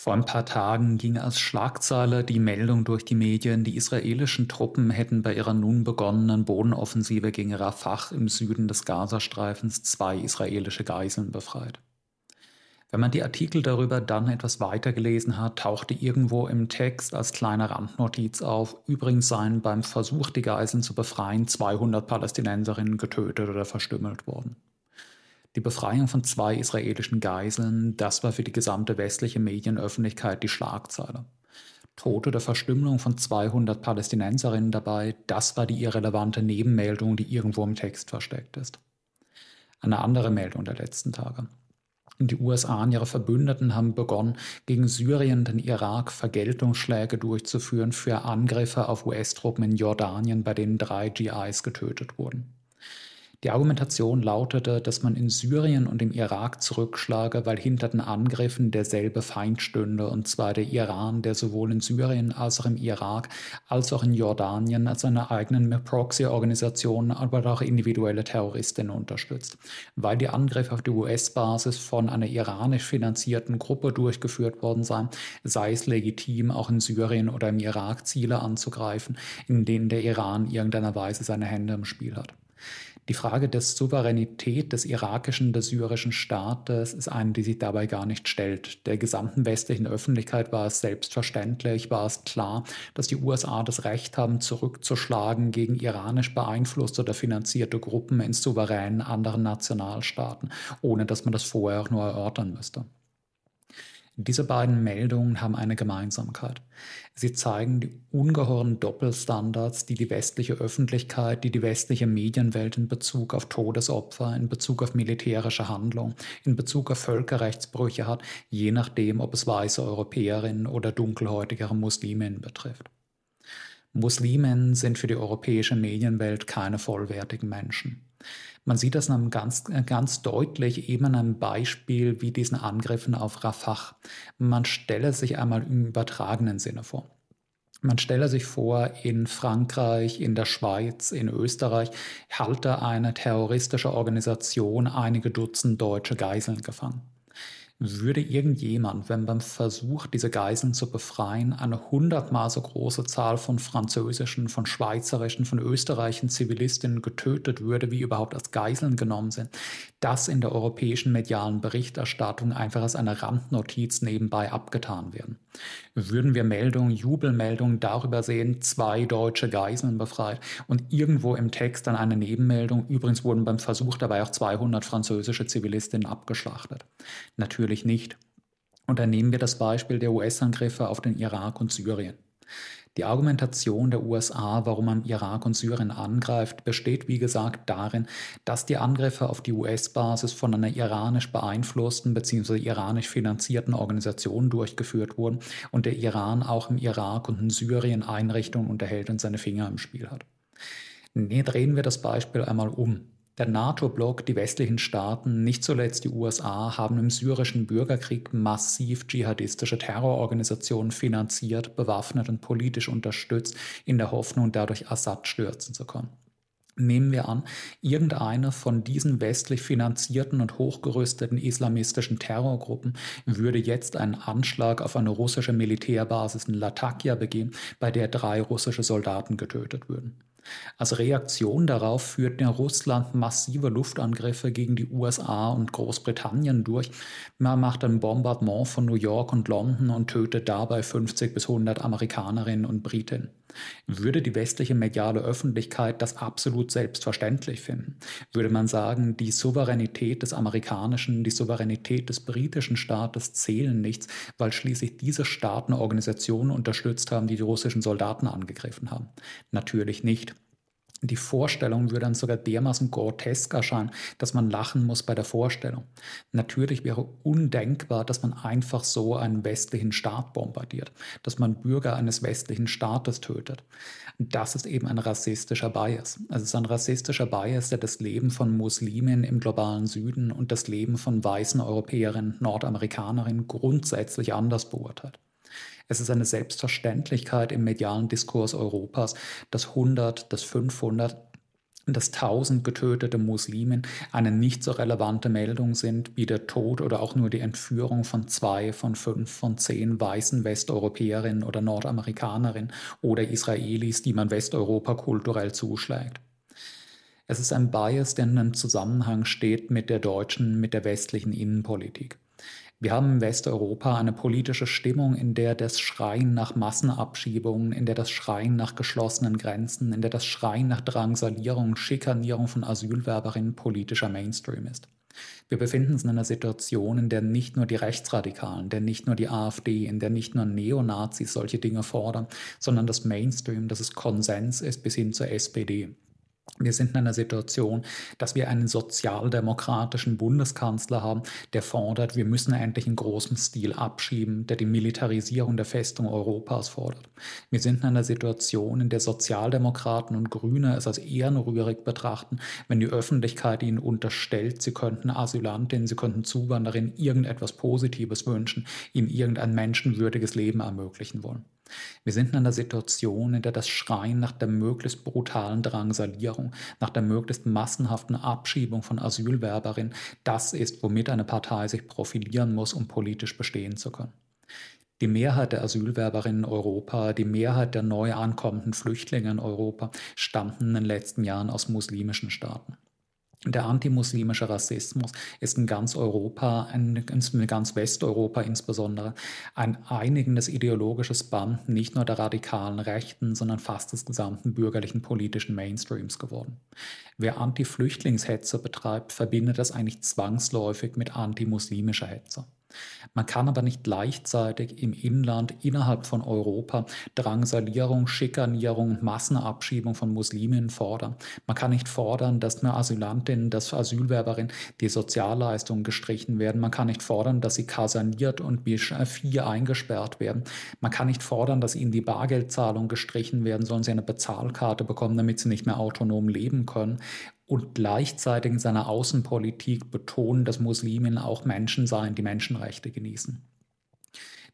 Vor ein paar Tagen ging als Schlagzeile die Meldung durch die Medien, die israelischen Truppen hätten bei ihrer nun begonnenen Bodenoffensive gegen Rafah im Süden des Gazastreifens zwei israelische Geiseln befreit. Wenn man die Artikel darüber dann etwas weiter gelesen hat, tauchte irgendwo im Text als kleine Randnotiz auf, übrigens seien beim Versuch, die Geiseln zu befreien, 200 Palästinenserinnen getötet oder verstümmelt worden. Die Befreiung von zwei israelischen Geiseln, das war für die gesamte westliche Medienöffentlichkeit die Schlagzeile. Tod oder Verstümmelung von 200 Palästinenserinnen dabei, das war die irrelevante Nebenmeldung, die irgendwo im Text versteckt ist. Eine andere Meldung der letzten Tage. Die USA und ihre Verbündeten haben begonnen, gegen Syrien und den Irak Vergeltungsschläge durchzuführen für Angriffe auf US-Truppen in Jordanien, bei denen drei GIs getötet wurden. Die Argumentation lautete, dass man in Syrien und im Irak zurückschlage, weil hinter den Angriffen derselbe Feind stünde, und zwar der Iran, der sowohl in Syrien als auch im Irak als auch in Jordanien als seine eigenen Proxy-Organisationen, aber auch individuelle Terroristinnen unterstützt. Weil die Angriffe auf die US-Basis von einer iranisch finanzierten Gruppe durchgeführt worden seien, sei es legitim, auch in Syrien oder im Irak Ziele anzugreifen, in denen der Iran irgendeiner Weise seine Hände im Spiel hat. Die Frage der Souveränität des irakischen, des syrischen Staates ist eine, die sich dabei gar nicht stellt. Der gesamten westlichen Öffentlichkeit war es selbstverständlich, war es klar, dass die USA das Recht haben, zurückzuschlagen gegen iranisch beeinflusste oder finanzierte Gruppen in souveränen anderen Nationalstaaten, ohne dass man das vorher auch nur erörtern müsste. Diese beiden Meldungen haben eine Gemeinsamkeit. Sie zeigen die ungeheuren Doppelstandards, die die westliche Öffentlichkeit, die die westliche Medienwelt in Bezug auf Todesopfer, in Bezug auf militärische Handlung, in Bezug auf Völkerrechtsbrüche hat, je nachdem, ob es weiße Europäerinnen oder dunkelhäutigere Musliminnen betrifft. Muslimen sind für die europäische Medienwelt keine vollwertigen Menschen. Man sieht das ganz, ganz deutlich eben an einem Beispiel wie diesen Angriffen auf Rafah. Man stelle sich einmal im übertragenen Sinne vor. Man stelle sich vor, in Frankreich, in der Schweiz, in Österreich halte eine terroristische Organisation einige Dutzend deutsche Geiseln gefangen. Würde irgendjemand, wenn beim Versuch, diese Geiseln zu befreien, eine hundertmal so große Zahl von französischen, von schweizerischen, von österreichischen Zivilistinnen getötet würde, wie überhaupt als Geiseln genommen sind, das in der europäischen medialen Berichterstattung einfach als eine Randnotiz nebenbei abgetan werden? Würden wir Meldungen, Jubelmeldungen darüber sehen, zwei deutsche Geiseln befreit und irgendwo im Text dann eine Nebenmeldung, übrigens wurden beim Versuch dabei auch 200 französische Zivilistinnen abgeschlachtet? Natürlich natürlich nicht. Und dann nehmen wir das Beispiel der US-Angriffe auf den Irak und Syrien. Die Argumentation der USA, warum man Irak und Syrien angreift, besteht wie gesagt darin, dass die Angriffe auf die US-Basis von einer iranisch beeinflussten bzw. iranisch finanzierten Organisation durchgeführt wurden und der Iran auch im Irak und in Syrien Einrichtungen unterhält und seine Finger im Spiel hat. Nee, drehen wir das Beispiel einmal um. Der NATO-Block, die westlichen Staaten, nicht zuletzt die USA, haben im syrischen Bürgerkrieg massiv dschihadistische Terrororganisationen finanziert, bewaffnet und politisch unterstützt, in der Hoffnung, dadurch Assad stürzen zu können. Nehmen wir an, irgendeine von diesen westlich finanzierten und hochgerüsteten islamistischen Terrorgruppen würde jetzt einen Anschlag auf eine russische Militärbasis in Latakia begehen, bei der drei russische Soldaten getötet würden. Als Reaktion darauf führte Russland massive Luftangriffe gegen die USA und Großbritannien durch. Man macht ein Bombardement von New York und London und tötet dabei 50 bis 100 Amerikanerinnen und Briten. Würde die westliche mediale Öffentlichkeit das absolut selbstverständlich finden? Würde man sagen, die Souveränität des amerikanischen, die Souveränität des britischen Staates zählen nichts, weil schließlich diese Staaten Organisationen unterstützt haben, die die russischen Soldaten angegriffen haben? Natürlich nicht. Die Vorstellung würde dann sogar dermaßen grotesk erscheinen, dass man lachen muss bei der Vorstellung. Natürlich wäre undenkbar, dass man einfach so einen westlichen Staat bombardiert, dass man Bürger eines westlichen Staates tötet. Das ist eben ein rassistischer Bias. Also es ist ein rassistischer Bias, der das Leben von Muslimen im globalen Süden und das Leben von weißen Europäerinnen, Nordamerikanerinnen grundsätzlich anders beurteilt. Es ist eine Selbstverständlichkeit im medialen Diskurs Europas, dass 100, dass 500, dass tausend getötete Muslimen eine nicht so relevante Meldung sind wie der Tod oder auch nur die Entführung von zwei von fünf von zehn weißen Westeuropäerinnen oder Nordamerikanerinnen oder Israelis, die man Westeuropa kulturell zuschlägt. Es ist ein Bias, der in einem Zusammenhang steht mit der deutschen, mit der westlichen Innenpolitik. Wir haben in Westeuropa eine politische Stimmung, in der das Schreien nach Massenabschiebungen, in der das Schreien nach geschlossenen Grenzen, in der das Schreien nach Drangsalierung, Schikanierung von Asylwerberinnen politischer Mainstream ist. Wir befinden uns in einer Situation, in der nicht nur die Rechtsradikalen, der nicht nur die AfD, in der nicht nur Neonazis solche Dinge fordern, sondern das Mainstream, dass es Konsens ist bis hin zur SPD. Wir sind in einer Situation, dass wir einen sozialdemokratischen Bundeskanzler haben, der fordert, wir müssen endlich in großem Stil abschieben, der die Militarisierung der Festung Europas fordert. Wir sind in einer Situation, in der Sozialdemokraten und Grüne es als ehrenrührig betrachten, wenn die Öffentlichkeit ihnen unterstellt, sie könnten Asylantinnen, sie könnten Zuwandererinnen irgendetwas Positives wünschen, ihnen irgendein menschenwürdiges Leben ermöglichen wollen. Wir sind in einer Situation, in der das Schreien nach der möglichst brutalen Drangsalierung, nach der möglichst massenhaften Abschiebung von Asylwerberinnen das ist, womit eine Partei sich profilieren muss, um politisch bestehen zu können. Die Mehrheit der Asylwerberinnen in Europa, die Mehrheit der neu ankommenden Flüchtlinge in Europa stammten in den letzten Jahren aus muslimischen Staaten. Der antimuslimische Rassismus ist in ganz Europa, in ganz Westeuropa insbesondere, ein einigendes ideologisches Band nicht nur der radikalen Rechten, sondern fast des gesamten bürgerlichen politischen Mainstreams geworden. Wer Anti-Flüchtlingshetze betreibt, verbindet das eigentlich zwangsläufig mit antimuslimischer Hetze. Man kann aber nicht gleichzeitig im Inland innerhalb von Europa Drangsalierung, Schikanierung, Massenabschiebung von Musliminnen fordern. Man kann nicht fordern, dass eine Asylantin, dass Asylwerberin die Sozialleistungen gestrichen werden. Man kann nicht fordern, dass sie kaserniert und wie Vieh eingesperrt werden. Man kann nicht fordern, dass ihnen die Bargeldzahlung gestrichen werden, sollen sie eine Bezahlkarte bekommen, damit sie nicht mehr autonom leben können und gleichzeitig in seiner Außenpolitik betonen, dass Musliminnen auch Menschen seien, die Menschenrechte genießen.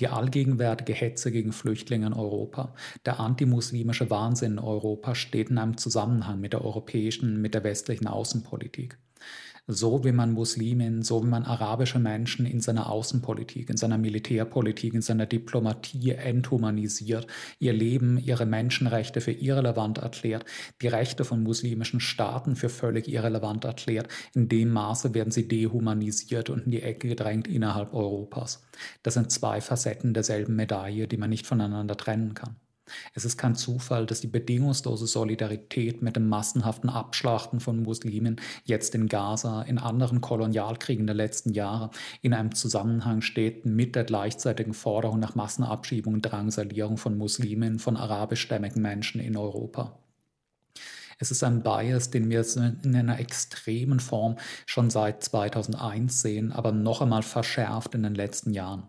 Die allgegenwärtige Hetze gegen Flüchtlinge in Europa, der antimuslimische Wahnsinn in Europa steht in einem Zusammenhang mit der europäischen, mit der westlichen Außenpolitik so wie man Muslimen, so wie man arabische Menschen in seiner Außenpolitik, in seiner Militärpolitik, in seiner Diplomatie enthumanisiert, ihr Leben, ihre Menschenrechte für irrelevant erklärt, die Rechte von muslimischen Staaten für völlig irrelevant erklärt, in dem Maße werden sie dehumanisiert und in die Ecke gedrängt innerhalb Europas. Das sind zwei Facetten derselben Medaille, die man nicht voneinander trennen kann. Es ist kein Zufall, dass die bedingungslose Solidarität mit dem massenhaften Abschlachten von Muslimen jetzt in Gaza, in anderen Kolonialkriegen der letzten Jahre in einem Zusammenhang steht mit der gleichzeitigen Forderung nach Massenabschiebung und Drangsalierung von Muslimen, von arabischstämmigen Menschen in Europa. Es ist ein Bias, den wir in einer extremen Form schon seit 2001 sehen, aber noch einmal verschärft in den letzten Jahren.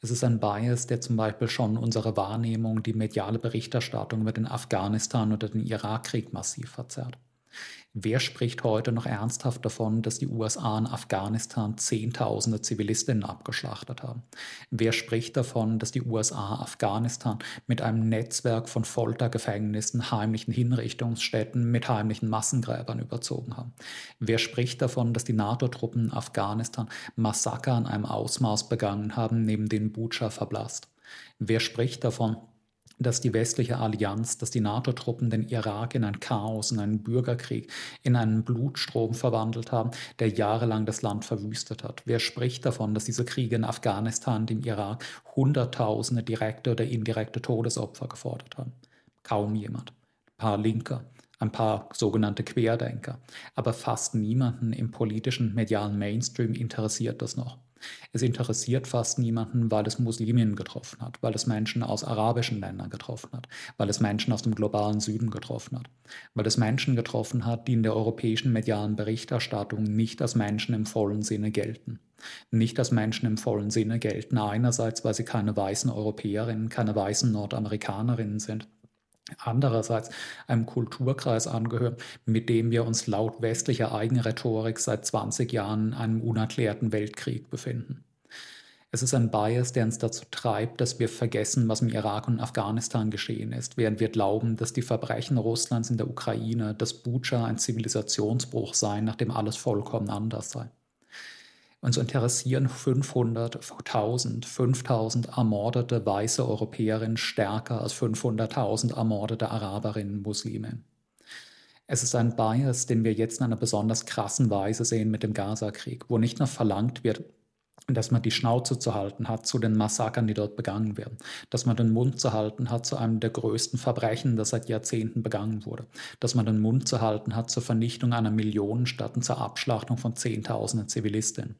Es ist ein Bias, der zum Beispiel schon unsere Wahrnehmung, die mediale Berichterstattung über den Afghanistan oder den Irakkrieg massiv verzerrt. Wer spricht heute noch ernsthaft davon, dass die USA in Afghanistan Zehntausende Zivilistinnen abgeschlachtet haben? Wer spricht davon, dass die USA Afghanistan mit einem Netzwerk von Foltergefängnissen, heimlichen Hinrichtungsstätten, mit heimlichen Massengräbern überzogen haben? Wer spricht davon, dass die NATO-Truppen in Afghanistan Massaker in einem Ausmaß begangen haben, neben denen Bucha verblasst? Wer spricht davon, dass die westliche Allianz, dass die NATO-Truppen den Irak in ein Chaos, in einen Bürgerkrieg, in einen Blutstrom verwandelt haben, der jahrelang das Land verwüstet hat. Wer spricht davon, dass diese Kriege in Afghanistan, dem Irak, Hunderttausende direkte oder indirekte Todesopfer gefordert haben? Kaum jemand. Ein paar Linker, ein paar sogenannte Querdenker, aber fast niemanden im politischen medialen Mainstream interessiert das noch. Es interessiert fast niemanden, weil es Musliminnen getroffen hat, weil es Menschen aus arabischen Ländern getroffen hat, weil es Menschen aus dem globalen Süden getroffen hat, weil es Menschen getroffen hat, die in der europäischen medialen Berichterstattung nicht als Menschen im vollen Sinne gelten. Nicht als Menschen im vollen Sinne gelten, einerseits, weil sie keine weißen Europäerinnen, keine weißen Nordamerikanerinnen sind, andererseits einem Kulturkreis angehören, mit dem wir uns laut westlicher Eigenrhetorik seit 20 Jahren in einem unerklärten Weltkrieg befinden. Es ist ein Bias, der uns dazu treibt, dass wir vergessen, was im Irak und Afghanistan geschehen ist, während wir glauben, dass die Verbrechen Russlands in der Ukraine, das Bucha ein Zivilisationsbruch seien, nachdem alles vollkommen anders sei. Uns interessieren 500, 1000, 5000 ermordete weiße Europäerinnen stärker als 500.000 ermordete Araberinnen, Muslime. Es ist ein Bias, den wir jetzt in einer besonders krassen Weise sehen mit dem Gaza-Krieg, wo nicht nur verlangt wird, dass man die Schnauze zu halten hat zu den Massakern, die dort begangen werden, dass man den Mund zu halten hat zu einem der größten Verbrechen, das seit Jahrzehnten begangen wurde, dass man den Mund zu halten hat zur Vernichtung einer Millionenstadt und zur Abschlachtung von Zehntausenden Zivilistinnen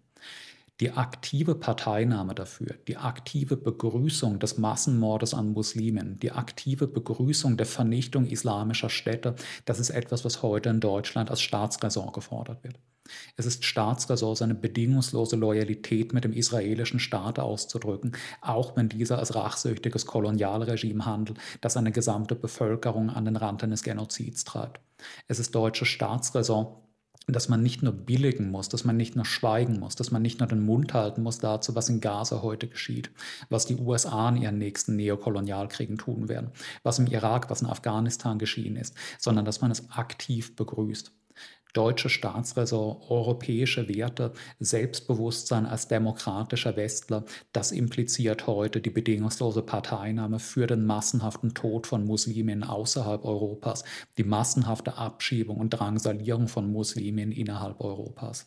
die aktive Parteinahme dafür, die aktive Begrüßung des Massenmordes an Muslimen, die aktive Begrüßung der Vernichtung islamischer Städte, das ist etwas, was heute in Deutschland als Staatsräson gefordert wird. Es ist Staatsräson, seine bedingungslose Loyalität mit dem israelischen Staat auszudrücken, auch wenn dieser als rachsüchtiges Kolonialregime handelt, das eine gesamte Bevölkerung an den Rand eines Genozids treibt. Es ist deutsche Staatsräson, dass man nicht nur billigen muss, dass man nicht nur schweigen muss, dass man nicht nur den Mund halten muss dazu, was in Gaza heute geschieht, was die USA in ihren nächsten Neokolonialkriegen tun werden, was im Irak, was in Afghanistan geschehen ist, sondern dass man es aktiv begrüßt deutsche Staatsräson, europäische Werte, Selbstbewusstsein als demokratischer Westler, das impliziert heute die bedingungslose Parteinahme für den massenhaften Tod von Muslimen außerhalb Europas, die massenhafte Abschiebung und Drangsalierung von Muslimen innerhalb Europas.